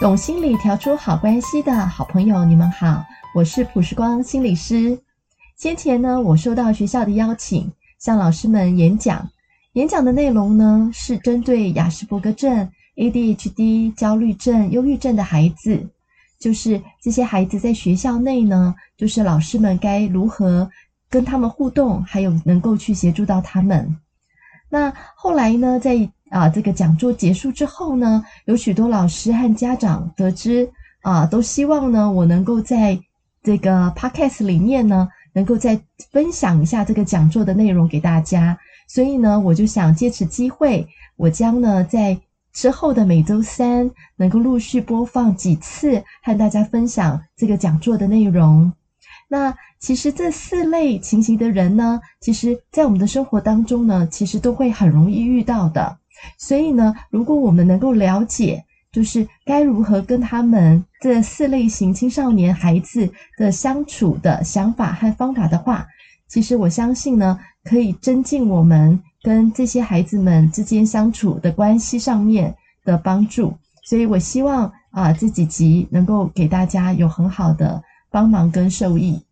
懂心理调出好关系的好朋友，你们好，我是朴时光心理师。先前呢，我收到学校的邀请，向老师们演讲。演讲的内容呢，是针对亚斯伯格症、ADHD、焦虑症、忧郁症的孩子，就是这些孩子在学校内呢，就是老师们该如何跟他们互动，还有能够去协助到他们。那后来呢，在啊，这个讲座结束之后呢，有许多老师和家长得知啊，都希望呢，我能够在这个 podcast 里面呢，能够再分享一下这个讲座的内容给大家。所以呢，我就想借此机会，我将呢在之后的每周三能够陆续播放几次，和大家分享这个讲座的内容。那其实这四类情形的人呢，其实在我们的生活当中呢，其实都会很容易遇到的。所以呢，如果我们能够了解，就是该如何跟他们这四类型青少年孩子的相处的想法和方法的话，其实我相信呢，可以增进我们跟这些孩子们之间相处的关系上面的帮助。所以我希望啊，这几集能够给大家有很好的帮忙跟受益。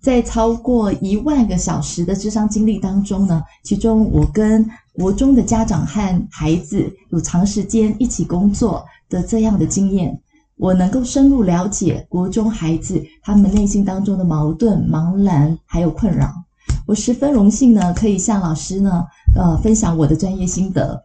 在超过一万个小时的智商经历当中呢，其中我跟国中的家长和孩子有长时间一起工作的这样的经验，我能够深入了解国中孩子他们内心当中的矛盾、茫然还有困扰。我十分荣幸呢，可以向老师呢，呃，分享我的专业心得。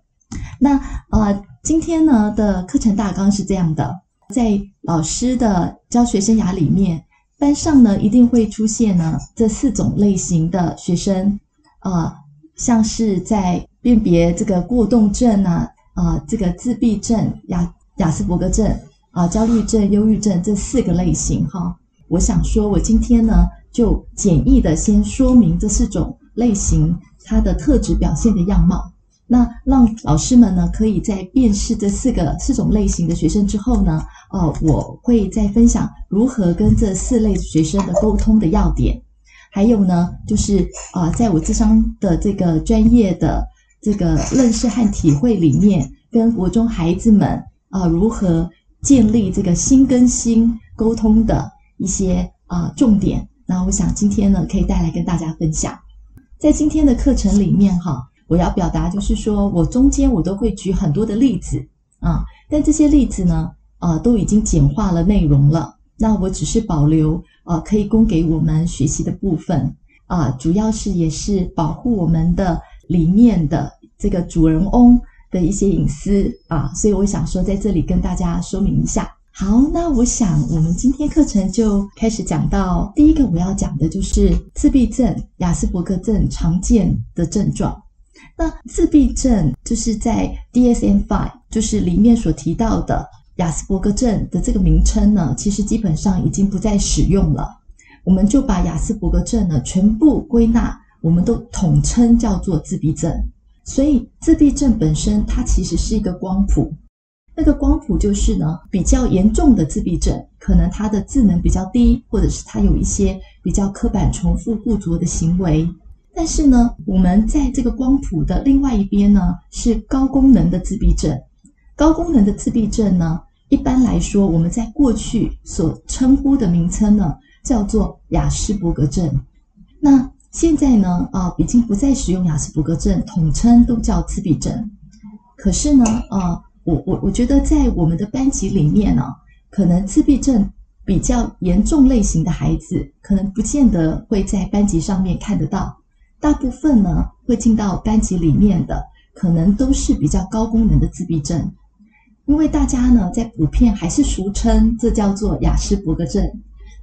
那呃，今天呢的课程大纲是这样的，在老师的教学生涯里面。班上呢，一定会出现呢这四种类型的学生，啊、像是在辨别这个过动症啊，啊、这个自闭症、亚亚斯伯格症啊、焦虑症、忧郁症这四个类型哈。我想说，我今天呢就简易的先说明这四种类型它的特质表现的样貌。那让老师们呢，可以在辨识这四个四种类型的学生之后呢，呃，我会再分享如何跟这四类学生的沟通的要点，还有呢，就是啊、呃，在我智商的这个专业的这个认识和体会里面，跟国中孩子们啊、如何建立这个心跟心沟通的一些啊、重点。那我想今天呢，可以带来跟大家分享，在今天的课程里面哈。我要表达就是说，我中间我都会举很多的例子啊，但这些例子呢，啊都已经简化了内容了。那我只是保留啊，可以供给我们学习的部分啊，主要是也是保护我们的里面的这个主人翁的一些隐私啊，所以我想说在这里跟大家说明一下。好，那我想我们今天课程就开始讲到第一个我要讲的就是自闭症、亚斯伯格症常见的症状。那自闭症就是在 DSM-5，就是里面所提到的亚斯伯格症的这个名称呢，其实基本上已经不再使用了。我们就把亚斯伯格症呢全部归纳，我们都统称叫做自闭症。所以自闭症本身它其实是一个光谱，那个光谱就是呢比较严重的自闭症，可能他的智能比较低，或者是他有一些比较刻板、重复、固着的行为。但是呢，我们在这个光谱的另外一边呢，是高功能的自闭症。高功能的自闭症呢，一般来说，我们在过去所称呼的名称呢，叫做亚斯伯格症。那现在呢，啊，已经不再使用亚斯伯格症，统称都叫自闭症。可是呢，啊，我我我觉得在我们的班级里面呢，可能自闭症比较严重类型的孩子，可能不见得会在班级上面看得到。大部分呢，会进到班级里面的，可能都是比较高功能的自闭症，因为大家呢在普遍还是俗称这叫做亚斯伯格症，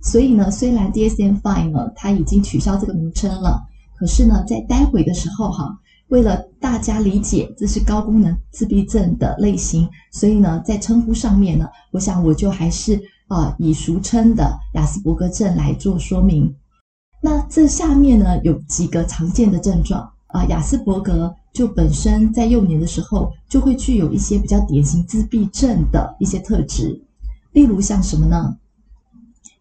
所以呢，虽然 DSM-5 呢它已经取消这个名称了，可是呢，在待会的时候哈，为了大家理解这是高功能自闭症的类型，所以呢，在称呼上面呢，我想我就还是啊、以俗称的亚斯伯格症来做说明。那这下面呢，有几个常见的症状。啊，亚斯伯格就本身在幼年的时候就会具有一些比较典型自闭症的一些特质，例如像什么呢？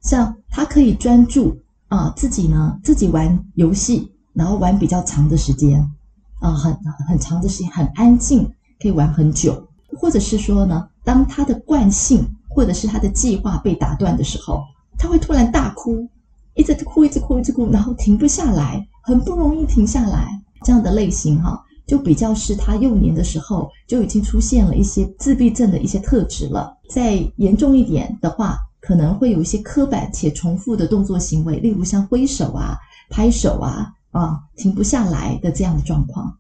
像他可以专注啊，自己呢自己玩游戏，然后玩比较长的时间啊，很很长的时间，很安静，可以玩很久，或者是说呢，当他的惯性或者是他的计划被打断的时候，他会突然大哭，一直哭，一直哭，一直哭，然后停不下来，很不容易停下来。这样的类型哈，就比较是他幼年的时候就已经出现了一些自闭症的一些特质了。再严重一点的话，可能会有一些刻板且重复的动作行为，例如像挥手啊、拍手啊、啊停不下来的这样的状况。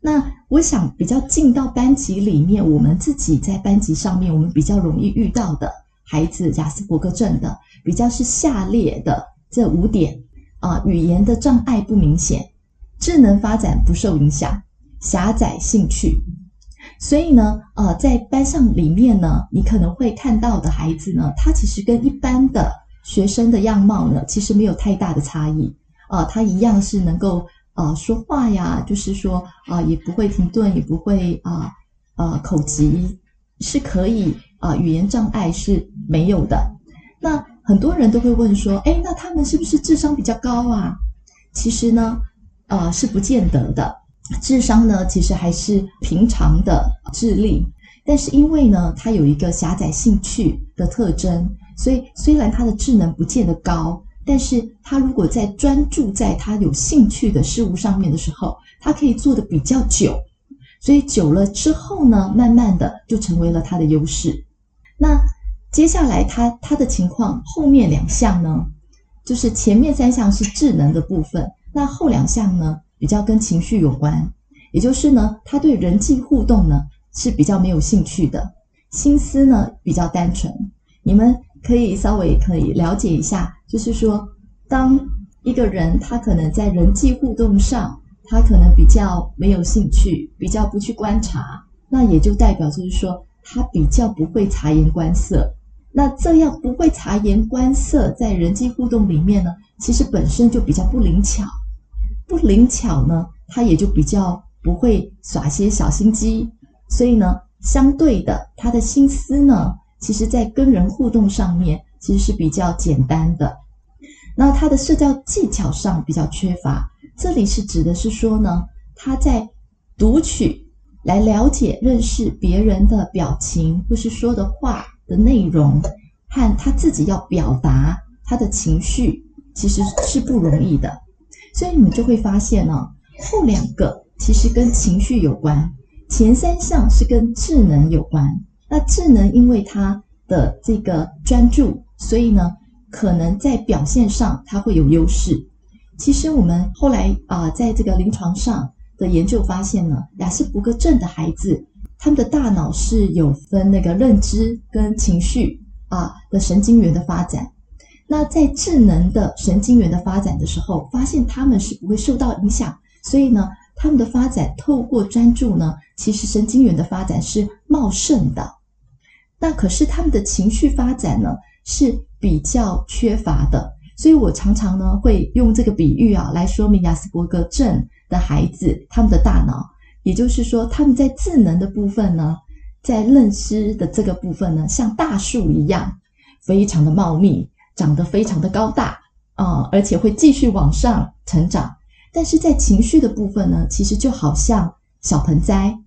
那我想比较进到班级里面，我们自己在班级上面，我们比较容易遇到的孩子，亚斯伯格症的，比较是下列的这五点啊：语言的障碍不明显，智能发展不受影响，狭窄兴趣。所以呢，呃，在班上里面呢，你可能会看到的孩子呢，他其实跟一般的学生的样貌呢，其实没有太大的差异啊，他一样是能够。啊、说话呀，就是说啊、也不会停顿，也不会啊啊、口急，是可以啊、语言障碍是没有的。那很多人都会问说，哎，那他们是不是智商比较高啊？其实呢，呃，是不见得的。智商呢，其实还是平常的智力，但是因为呢，他有一个狭窄兴趣的特征，所以虽然他的智能不见得高。但是他如果在专注在他有兴趣的事物上面的时候，他可以做得比较久，所以久了之后呢，慢慢的就成为了他的优势。那接下来他他的情况，后面两项呢，就是前面三项是智能的部分，那后两项呢比较跟情绪有关，也就是呢，他对人际互动呢是比较没有兴趣的，心思呢比较单纯。你们可以稍微可以了解一下。就是说，当一个人他可能在人际互动上，他可能比较没有兴趣，比较不去观察，那也就代表就是说，他比较不会察言观色。那这样不会察言观色，在人际互动里面呢，其实本身就比较不灵巧。不灵巧呢，他也就比较不会耍些小心机。所以呢，相对的，他的心思呢，其实在跟人互动上面，其实是比较简单的。那他的社交技巧上比较缺乏，这里是指的是说呢，他在读取来了解、认识别人的表情或是说的话的内容，和他自己要表达他的情绪，其实是不容易的。所以你就会发现呢，后两个其实跟情绪有关，前三项是跟智能有关。那智能因为他的这个专注，所以呢。可能在表现上，他会有优势。其实我们后来啊、在这个临床上的研究发现呢，亚斯伯格症的孩子，他们的大脑是有分那个认知跟情绪啊的神经元的发展。那在智能的神经元的发展的时候，发现他们是不会受到影响。所以呢，他们的发展透过专注呢，其实神经元的发展是茂盛的。那可是他们的情绪发展呢，是比较缺乏的，所以我常常呢会用这个比喻啊来说明亚斯伯格症的孩子他们的大脑，也就是说他们在智能的部分呢，在认知的这个部分呢，像大树一样，非常的茂密，长得非常的高大啊，而且会继续往上成长。但是在情绪的部分呢，其实就好像小盆栽，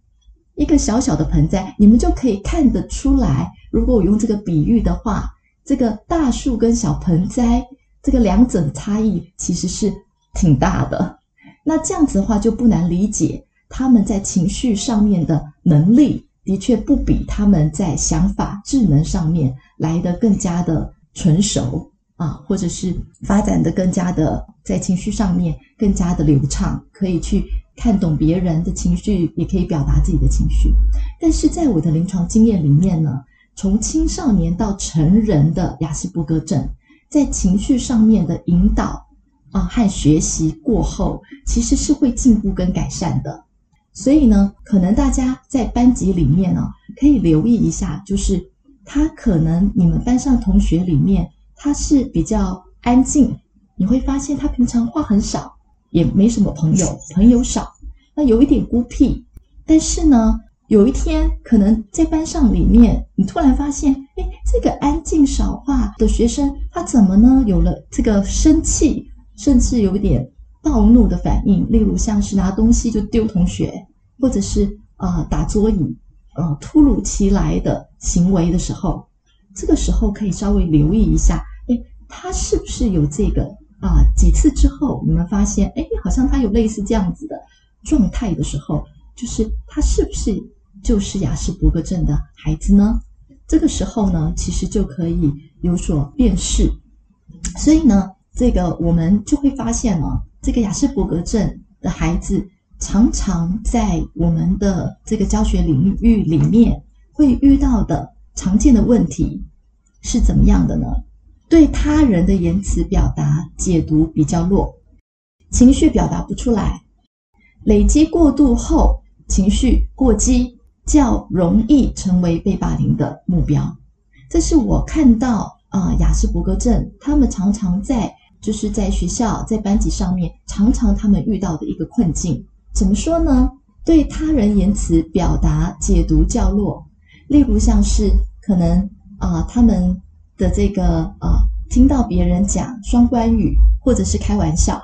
一个小小的盆栽，你们就可以看得出来。如果我用这个比喻的话。这个大树跟小盆栽，这个两者的差异其实是挺大的。那这样子的话，就不难理解他们在情绪上面的能力，的确不比他们在想法、智能上面来得更加的纯熟啊，或者是发展的更加的在情绪上面更加的流畅，可以去看懂别人的情绪，也可以表达自己的情绪。但是在我的临床经验里面呢，从青少年到成人的亚斯伯格症，在情绪上面的引导啊和学习过后，其实是会进步跟改善的。所以呢，可能大家在班级里面呢，可以留意一下，就是他可能你们班上同学里面，他是比较安静，你会发现他平常话很少，也没什么朋友，朋友少，那有一点孤僻，但是呢。有一天，可能在班上里面，你突然发现，哎，这个安静少话的学生，他怎么呢？有了这个生气，甚至有点暴怒的反应，例如像是拿东西就丢同学，或者是啊、呃、打桌椅，呃突如其来的行为的时候，这个时候可以稍微留意一下，哎，他是不是有这个啊？几次之后，你们发现，哎，好像他有类似这样子的状态的时候，就是他是不是就是亚斯伯格症的孩子呢？这个时候呢，其实就可以有所辨识。所以呢，这个我们就会发现哦，这个亚斯伯格症的孩子常常在我们的这个教学领域里面会遇到的常见的问题是怎么样的呢？对他人的言辞表达解读比较弱，情绪表达不出来，累积过度后情绪过激，较容易成为被霸凌的目标。这是我看到啊，亚斯伯格症他们常常在就是在学校在班级上面常常他们遇到的一个困境。怎么说呢？对他人言辞表达解读较弱。例如像是可能啊、他们的这个啊、听到别人讲双关语或者是开玩笑，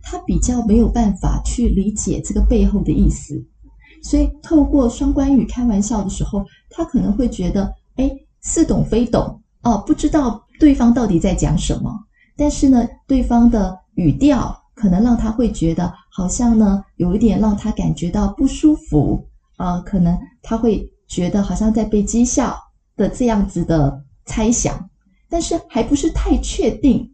他比较没有办法去理解这个背后的意思，所以透过双关语开玩笑的时候，他可能会觉得哎，似懂非懂哦，不知道对方到底在讲什么。但是呢，对方的语调可能让他会觉得好像呢，有一点让他感觉到不舒服啊、呃，可能他会。觉得好像在被讥笑的这样子的猜想，但是还不是太确定。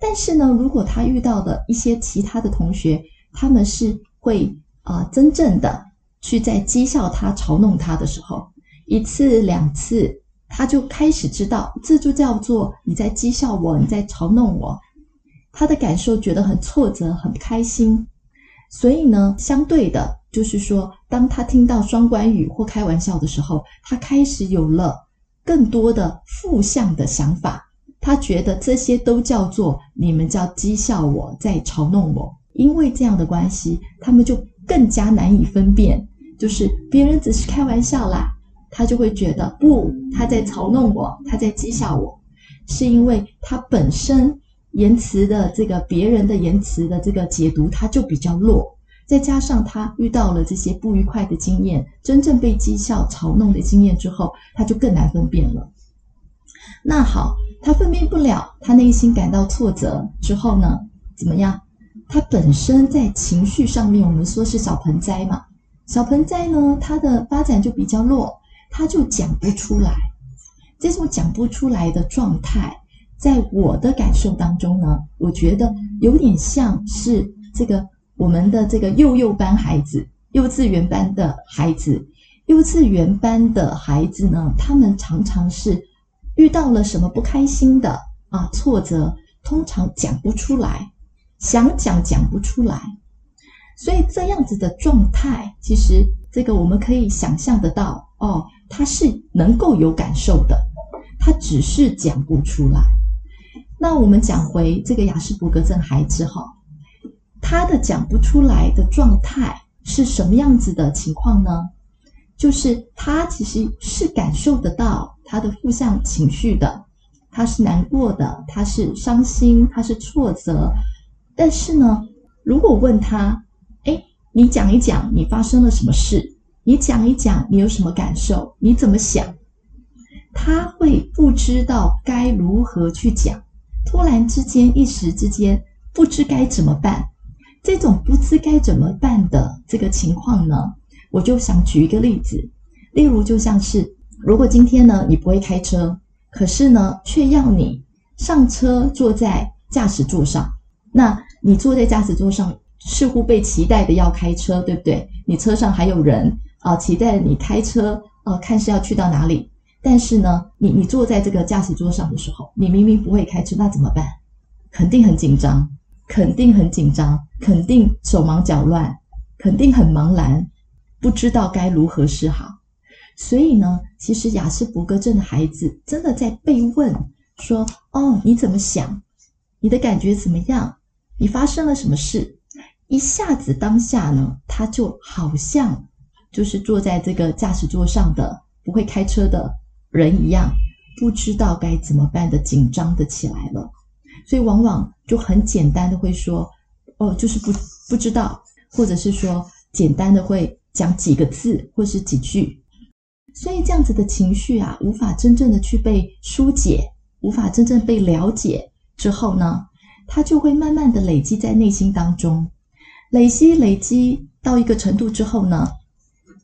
但是呢，如果他遇到的一些其他的同学，他们是会啊、真正的去在讥笑他、嘲弄他的时候，一次两次，他就开始知道，这就叫做你在讥笑我，你在嘲弄我。他的感受觉得很挫折、很不开心。所以呢，相对的。就是说，当他听到双关语或开玩笑的时候，他开始有了更多的负向的想法。他觉得这些都叫做你们叫讥笑我，在嘲弄我。因为这样的关系，他们就更加难以分辨，就是别人只是开玩笑啦，他就会觉得不，他在嘲弄我，他在讥笑我，是因为他本身言辞的这个别人的言辞的这个解读，他就比较弱。再加上他遇到了这些不愉快的经验，真正被讥笑、嘲弄的经验之后，他就更难分辨了。那好，他分辨不了，他内心感到挫折之后呢，怎么样？他本身在情绪上面，我们说是小盆栽嘛，小盆栽呢，它的发展就比较弱，他就讲不出来。这种讲不出来的状态，在我的感受当中呢，我觉得有点像是这个。我们的这个幼幼班孩子，幼稚园班的孩子，幼稚园班的孩子呢，他们常常是遇到了什么不开心的啊挫折，通常讲不出来，想讲讲不出来，所以这样子的状态，其实这个我们可以想象得到哦，他是能够有感受的，他只是讲不出来。那我们讲回这个亚斯伯格症孩子哈。他的讲不出来的状态是什么样子的情况呢？就是他其实是感受得到他的负向情绪的，他是难过的，他是伤心，他是挫折。但是呢，如果问他，哎，你讲一讲你发生了什么事？你讲一讲你有什么感受？你怎么想？他会不知道该如何去讲，突然之间一时之间不知该怎么办。这种不知该怎么办的这个情况呢，我就想举一个例子，例如就像是，如果今天呢你不会开车，可是呢却要你上车坐在驾驶座上，那你坐在驾驶座上似乎被期待的要开车，对不对？你车上还有人啊、期待你开车啊、看是要去到哪里。但是呢，你你坐在这个驾驶座上的时候，你明明不会开车，那怎么办？肯定很紧张。肯定很紧张，肯定手忙脚乱，肯定很茫然，不知道该如何是好。所以呢，其实亚斯伯格症的孩子真的在被问说：“哦，你怎么想？你的感觉怎么样？你发生了什么事？”一下子当下呢，他就好像就是坐在这个驾驶座上的不会开车的人一样，不知道该怎么办的紧张的起来了。所以往往就很简单的会说，哦，就是不不知道，或者是说简单的会讲几个字或是几句。所以这样子的情绪啊，无法真正的去被疏解，无法真正被了解之后呢，它就会慢慢的累积在内心当中，累积累积到一个程度之后呢，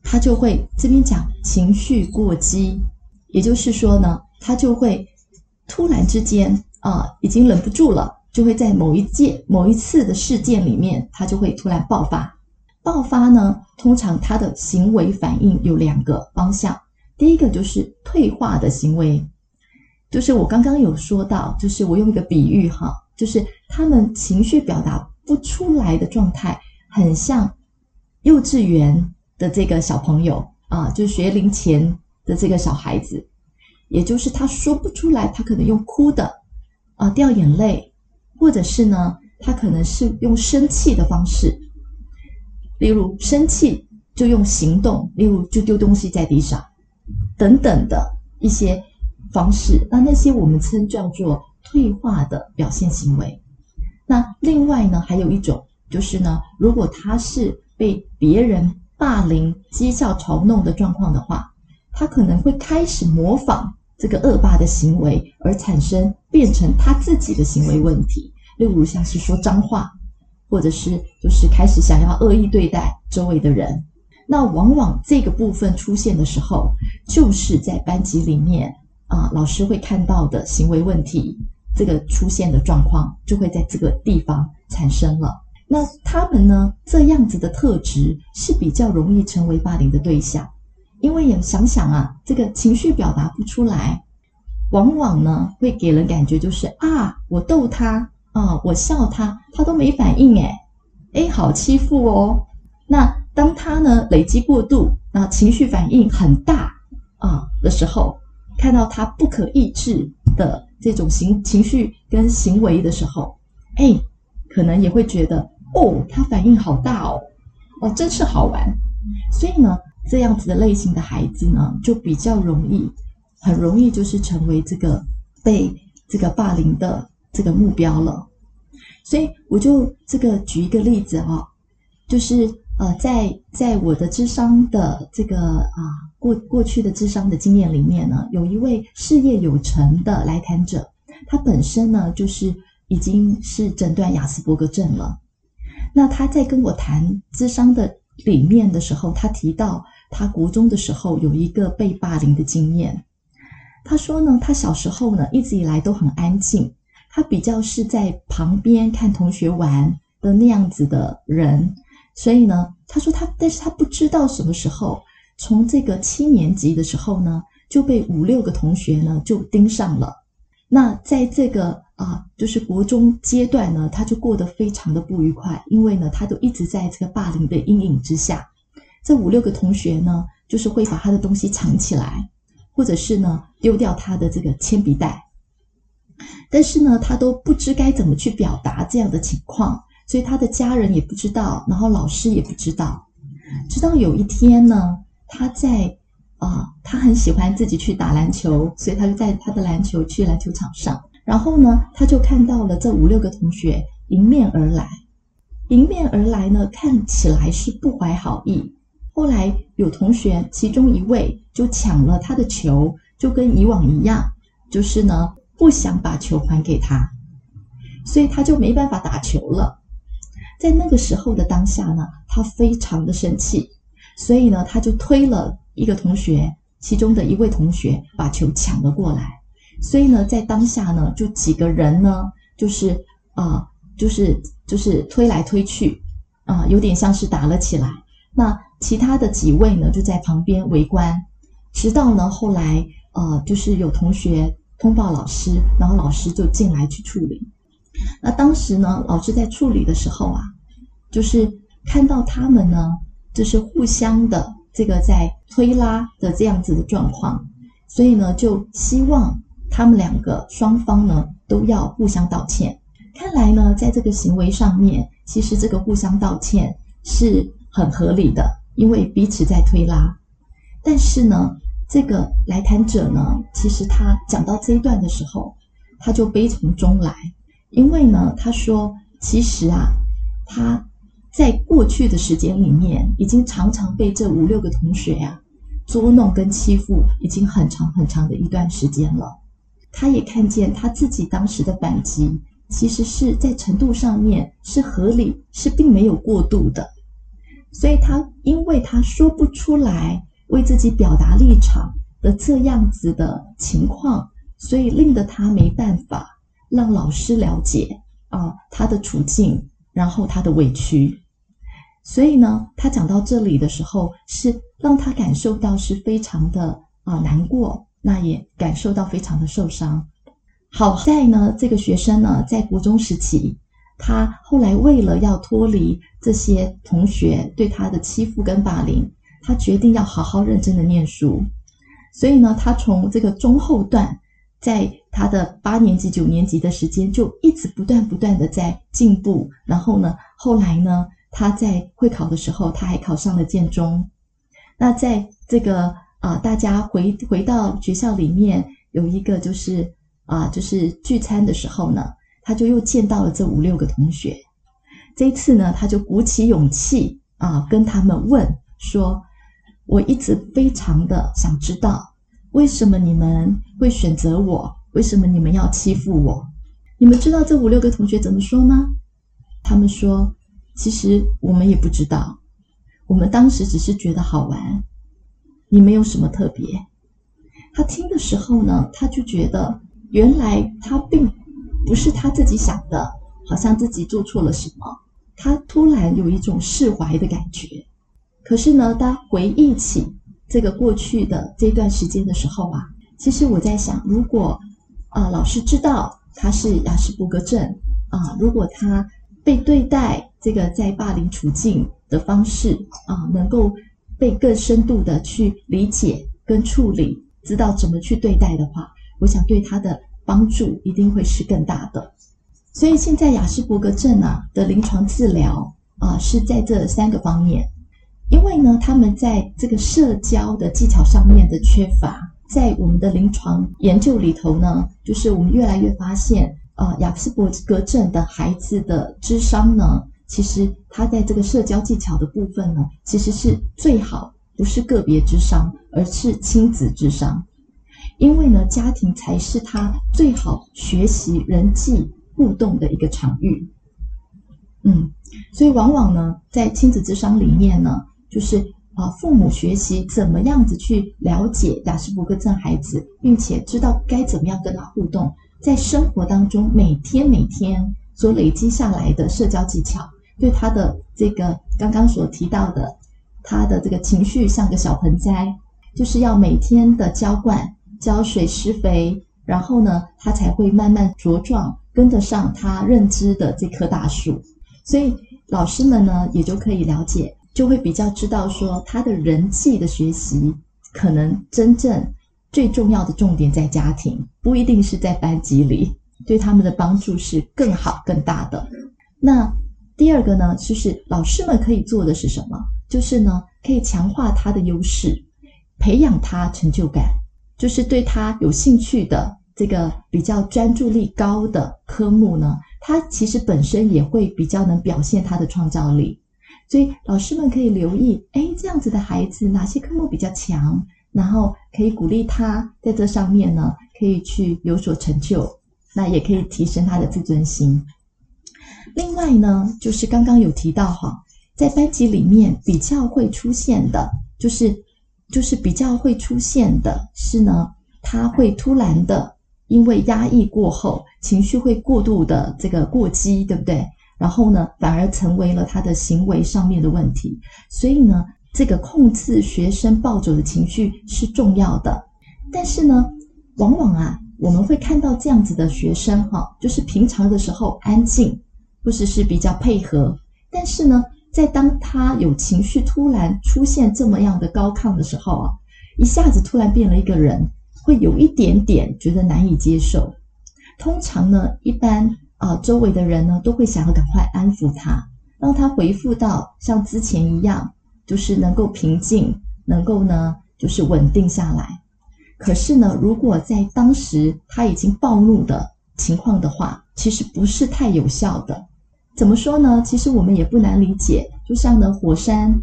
他就会这边讲情绪过激，也就是说呢，他就会突然之间啊，已经忍不住了，就会在某一件某一次的事件里面，他就会突然爆发。爆发呢，通常他的行为反应有两个方向。第一个就是退化的行为，就是我刚刚有说到，就是我用一个比喻哈，就是他们情绪表达不出来的状态，很像幼稚园的这个小朋友啊，就学龄前的这个小孩子，也就是他说不出来，他可能用哭的啊，掉眼泪，或者是呢，他可能是用生气的方式。例如生气就用行动，例如就丢东西在地上，等等的一些方式。那那些我们称叫做退化的表现行为。那另外呢，还有一种就是呢，如果他是被别人霸凌、讥笑、嘲弄的状况的话，他可能会开始模仿这个恶霸的行为，而产生变成他自己的行为问题。例如像是说脏话。或者是就是开始想要恶意对待周围的人，那往往这个部分出现的时候，就是在班级里面啊，老师会看到的行为问题，这个出现的状况就会在这个地方产生了。那他们呢，这样子的特质是比较容易成为霸凌的对象，因为也想想啊，这个情绪表达不出来，往往呢会给人感觉就是啊，我逗他。啊、我笑他，他都没反应，诶诶，好欺负哦。那当他呢累积过度，然后情绪反应很大啊的时候，看到他不可抑制的这种行情绪跟行为的时候，诶，可能也会觉得哦，他反应好大哦，哦，真是好玩。所以呢，这样子的类型的孩子呢，就比较容易，很容易就是成为这个被这个霸凌的。这个目标了，所以我就这个举一个例子哦，就是呃，在在我的智商的这个啊过过去的智商的经验里面呢，有一位事业有成的来谈者，他本身呢就是已经是诊断亚斯伯格症了。那他在跟我谈智商的里面的时候，他提到他国中的时候有一个被霸凌的经验。他说呢，他小时候呢一直以来都很安静。他比较是在旁边看同学玩的那样子的人，所以呢，他说他，但是他不知道什么时候，从这个七年级的时候呢，就被五六个同学呢就盯上了。那在这个啊，就是国中阶段呢，他就过得非常的不愉快，因为呢，他都一直在这个霸凌的阴影之下。这五六个同学呢，就是会把他的东西藏起来，或者是呢，丢掉他的这个铅笔袋。但是呢，他都不知该怎么去表达这样的情况，所以他的家人也不知道，然后老师也不知道。直到有一天呢，他在啊、他很喜欢自己去打篮球，所以他就在他的篮球去篮球场上，然后呢，他就看到了这五六个同学迎面而来，迎面而来呢，看起来是不怀好意。后来有同学，其中一位就抢了他的球，就跟以往一样，就是呢。不想把球还给他，所以他就没办法打球了。在那个时候的当下呢，他非常的生气，所以呢，他就推了一个同学，其中的一位同学把球抢了过来。所以呢，在当下呢，就几个人呢，就是啊、就是就是推来推去，啊、有点像是打了起来。那其他的几位呢，就在旁边围观，直到呢后来，呃，就是有同学。通报老师，然后老师就进来去处理。那当时呢，老师在处理的时候啊，就是看到他们呢，就是互相的这个在推拉的这样子的状况，所以呢，就希望他们两个双方呢都要互相道歉。看来呢，在这个行为上面，其实这个互相道歉是很合理的，因为彼此在推拉。但是呢，这个来谈者呢，其实他讲到这一段的时候，他就悲从中来，因为呢，他说，其实啊，他在过去的时间里面，已经常常被这五六个同学呀、啊，捉弄跟欺负已经很长很长的一段时间了。他也看见他自己当时的反击，其实是在程度上面是合理，是并没有过度的。所以他因为他说不出来为自己表达立场的这样子的情况，所以令得他没办法让老师了解啊他的处境，然后他的委屈。所以呢，他讲到这里的时候，是让他感受到是非常的啊难过，那也感受到非常的受伤。好在呢，这个学生呢，在国中时期，他后来为了要脱离这些同学对他的欺负跟霸凌，他决定要好好认真的念书。所以呢，他从这个中后段，在他的八年级、九年级的时间，就一直不断不断的在进步。然后呢，后来呢，他在会考的时候，他还考上了建中。那在这个啊、大家回回到学校里面，有一个就是啊、就是聚餐的时候呢，他就又见到了这五六个同学。这一次呢，他就鼓起勇气啊、跟他们问说：“我一直非常的想知道，为什么你们会选择我？为什么你们要欺负我？你们知道这五六个同学怎么说吗？他们说。”其实我们也不知道，我们当时只是觉得好玩，你没有什么特别。他听的时候呢，他就觉得原来他并不是他自己想的，好像自己做错了什么。他突然有一种释怀的感觉。可是呢，当回忆起这个过去的这段时间的时候啊，其实我在想，如果啊、老师知道他是亚斯伯格症啊、如果他被对待。这个在霸凌处境的方式啊，能够被更深度的去理解跟处理，知道怎么去对待的话，我想对他的帮助一定会是更大的。所以现在亚斯伯格症啊的临床治疗啊是在这三个方面，因为呢他们在这个社交的技巧上面的缺乏，在我们的临床研究里头呢，就是我们越来越发现啊亚斯伯格症的孩子的智商呢。其实他在这个社交技巧的部分呢，其实是最好不是个别智商，而是亲子智商，因为呢，家庭才是他最好学习人际互动的一个场域。嗯，所以往往呢，在亲子智商里面呢，就是啊，父母学习怎么样子去了解亚斯伯格症孩子，并且知道该怎么样跟他互动，在生活当中每天每天所累积下来的社交技巧。对他的这个刚刚所提到的，他的这个情绪像个小盆栽，就是要每天的浇灌、浇水、施肥，然后呢，他才会慢慢茁壮，跟得上他认知的这棵大树。所以老师们呢，也就可以了解，就会比较知道说，他的人际的学习，可能真正最重要的重点在家庭，不一定是在班级里，对他们的帮助是更好、更大的。那。第二个呢，就是老师们可以做的是什么？就是呢，可以强化他的优势，培养他成就感，就是对他有兴趣的这个比较专注力高的科目呢，他其实本身也会比较能表现他的创造力。所以老师们可以留意，哎，这样子的孩子哪些科目比较强，然后可以鼓励他在这上面呢，可以去有所成就，那也可以提升他的自尊心。另外呢，就是刚刚有提到哈，在班级里面比较会出现的，就是就是比较会出现的是呢，他会突然的因为压抑过后，情绪会过度的这个过激，对不对？然后呢，反而成为了他的行为上面的问题。所以呢，这个控制学生暴走的情绪是重要的。但是呢，往往啊，我们会看到这样子的学生哈，就是平常的时候安静。或者是比较配合，但是呢，在当他有情绪突然出现这么样的高亢的时候啊，一下子突然变了一个人，会有一点点觉得难以接受。通常呢，一般啊、周围的人呢都会想要赶快安抚他，让他恢复到像之前一样，就是能够平静，能够呢就是稳定下来。可是呢，如果在当时他已经暴怒的情况的话，其实不是太有效的。怎么说呢？其实我们也不难理解，就像呢，火山，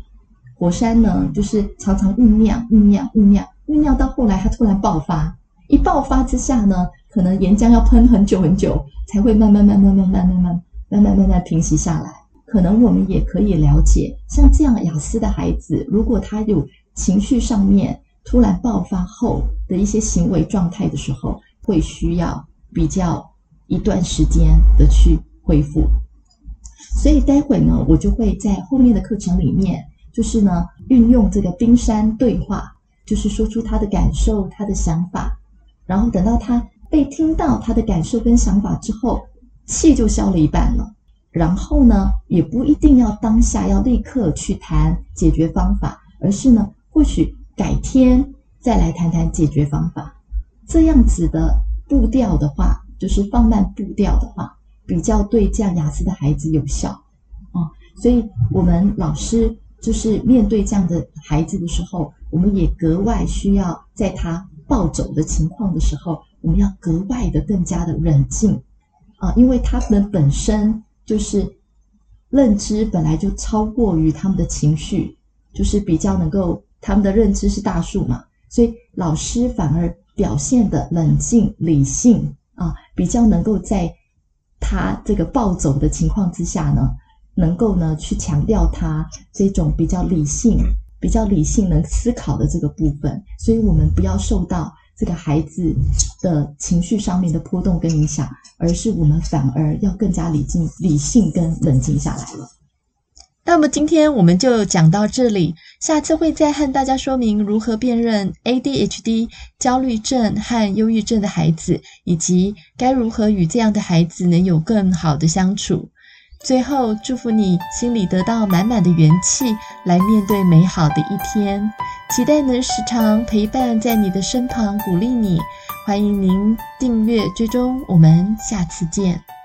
火山呢，就是常常酝酿、酝酿、酝酿、酝酿到后来，它突然爆发。一爆发之下呢，可能岩浆要喷很久很久，才会慢慢、慢慢、慢慢、慢慢、慢慢、慢慢平息下来。可能我们也可以了解，像这样雅思的孩子，如果他有情绪上面突然爆发后的一些行为状态的时候，会需要比较一段时间的去恢复。所以待会呢，我就会在后面的课程里面。就是呢，运用这个冰山对话，就是说出他的感受、他的想法，然后等到他被听到他的感受跟想法之后，气就消了一半了。然后呢，也不一定要当下要立刻去谈解决方法，而是呢，或许改天再来谈谈解决方法。这样子的步调的话，就是放慢步调的话，比较对这样雅思的孩子有效哦。所以我们老师。就是面对这样的孩子的时候，我们也格外需要在他暴走的情况的时候，我们要格外的更加的冷静啊，因为他们本身就是认知本来就超过于他们的情绪，就是比较能够他们的认知是大数嘛，所以老师反而表现的冷静理性啊，比较能够在他这个暴走的情况之下呢。能够呢去强调他这种比较理性、比较理性能思考的这个部分，所以我们不要受到这个孩子的情绪上面的波动跟影响，而是我们反而要更加理性、理性跟冷静下来了。那么今天我们就讲到这里，下次会再和大家说明如何辨认 ADHD 焦虑症和忧郁症的孩子，以及该如何与这样的孩子能有更好的相处。最后，祝福你心里得到满满的元气，来面对美好的一天。期待能时常陪伴在你的身旁，鼓励你。欢迎您订阅追踪，我们下次见。